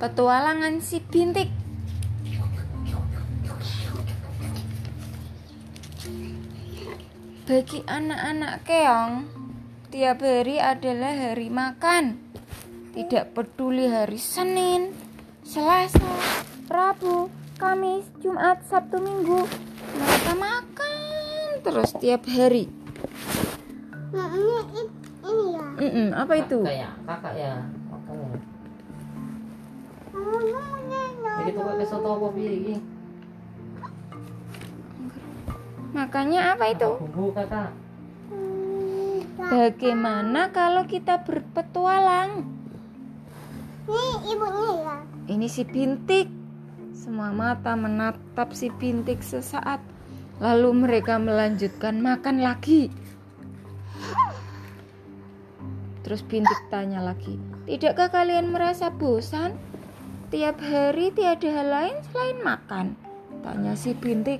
Petualangan si Bintik Bagi anak-anak keong, tiap hari adalah hari makan. Tidak peduli hari Senin, Selasa, Rabu, Kamis, Jumat, Sabtu, Minggu. Mereka makan terus tiap hari. Nah, ini ini ya. Mm-mm, apa itu? Kakak ya, kakak ya. Makanya. Jadi soto apa piye iki? Makanya apa itu? Bumbu kakak. Bagaimana kalau kita berpetualang? Ini ibunya ya. Ini si bintik. Semua mata menatap si bintik sesaat. Lalu mereka melanjutkan makan lagi. Terus bintik tanya lagi, "Tidakkah kalian merasa bosan? Tiap hari tiada hal lain selain makan?" Tanya si bintik.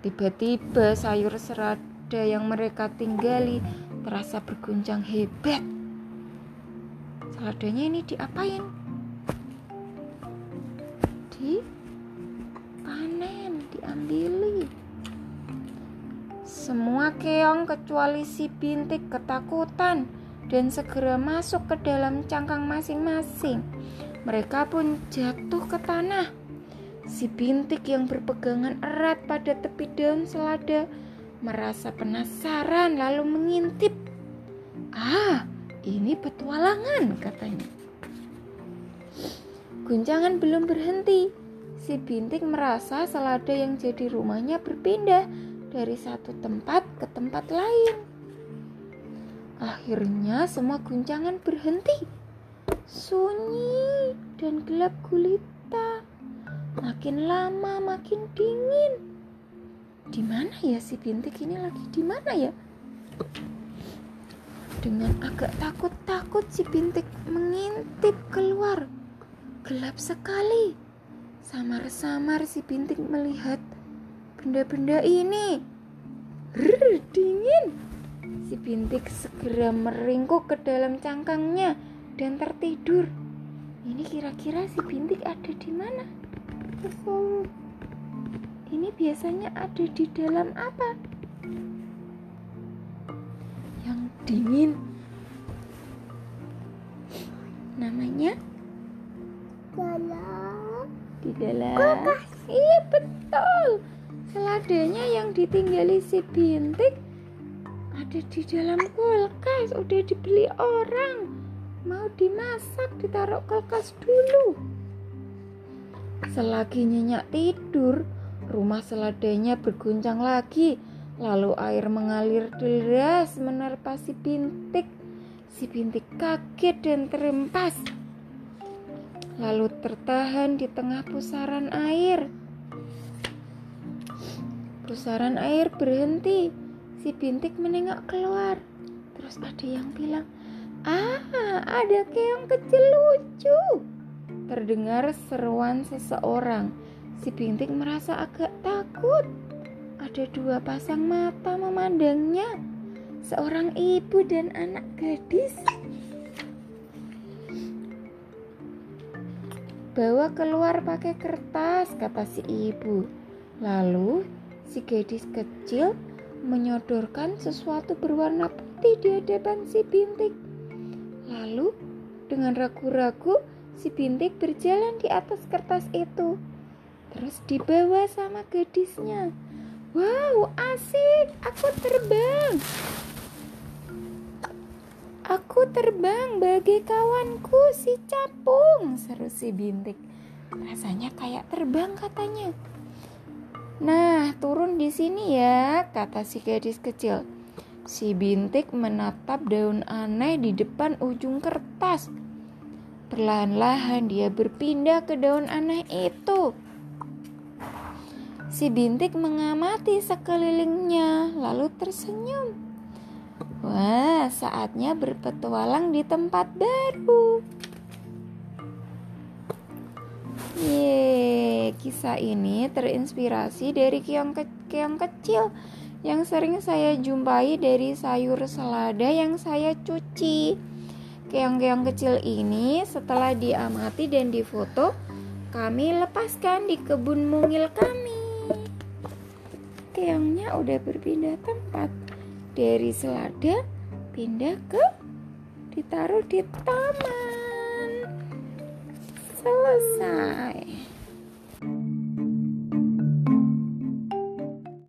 Tiba-tiba sayur serada yang mereka tinggali terasa berguncang hebat. Seladanya ini diapain? Dipanen, diambili. Semua keong kecuali si bintik ketakutan dan segera masuk ke dalam cangkang masing-masing. Mereka pun jatuh ke tanah. Si bintik yang berpegangan erat pada tepi daun selada merasa penasaran lalu mengintip. Ah, ini petualangan katanya. Guncangan belum berhenti. Si bintik merasa selada yang jadi rumahnya berpindah dari satu tempat ke tempat lain. Akhirnya semua guncangan berhenti. Sunyi dan gelap gulita. Makin lama makin dingin. Di mana ya si bintik ini lagi di mana ya? Dengan agak takut-takut si bintik mengintip keluar. Gelap sekali. Samar-samar si bintik melihat benda-benda ini. Rrr, dingin. Si bintik segera meringkuk ke dalam cangkangnya dan tertidur. Ini kira-kira si bintik ada di mana? Ini biasanya ada di dalam apa? Yang dingin. Namanya Dalam. di dalam iya betul seladanya yang ditinggali si bintik ada di dalam kulkas udah dibeli orang. Mau dimasak ditaruh kulkas dulu. Selagi nyenyak tidur rumah seladanya berguncang lagi. Lalu air mengalir deras menerpa si bintik. Si bintik kaget dan terempas lalu tertahan di tengah pusaran air. Pusaran air berhenti. Si bintik menengok keluar. Terus ada yang bilang, "Ah, ada keong kecil lucu." Terdengar seruan seseorang. Si bintik merasa agak takut. Ada dua pasang mata memandangnya. Seorang ibu dan anak gadis. Bawa keluar pakai kertas, kata si ibu. Lalu si gadis kecil menyodorkan sesuatu berwarna putih di hadapan si bintik. Lalu dengan ragu-ragu si bintik berjalan di atas kertas itu. Terus dibawa sama gadisnya. Wow, asik, aku terbang. Aku terbang bagai kawanku si capung, seru si bintik. Rasanya kayak terbang katanya. Nah, turun di sini ya, kata si gadis kecil. Si bintik menatap daun aneh di depan ujung kertas. Perlahan-lahan dia berpindah ke daun aneh itu. Si bintik mengamati sekelilingnya, lalu tersenyum. Wah, saatnya berpetualang di tempat baru. Ye, kisah ini terinspirasi dari keong, ke keong kecil yang sering saya jumpai dari sayur selada yang saya cuci. Keong-keong kecil ini setelah diamati dan difoto, kami lepaskan di kebun mungil kami. Keongnya udah berpindah tempat dari selada pindah ke ditaruh di taman. Selesai.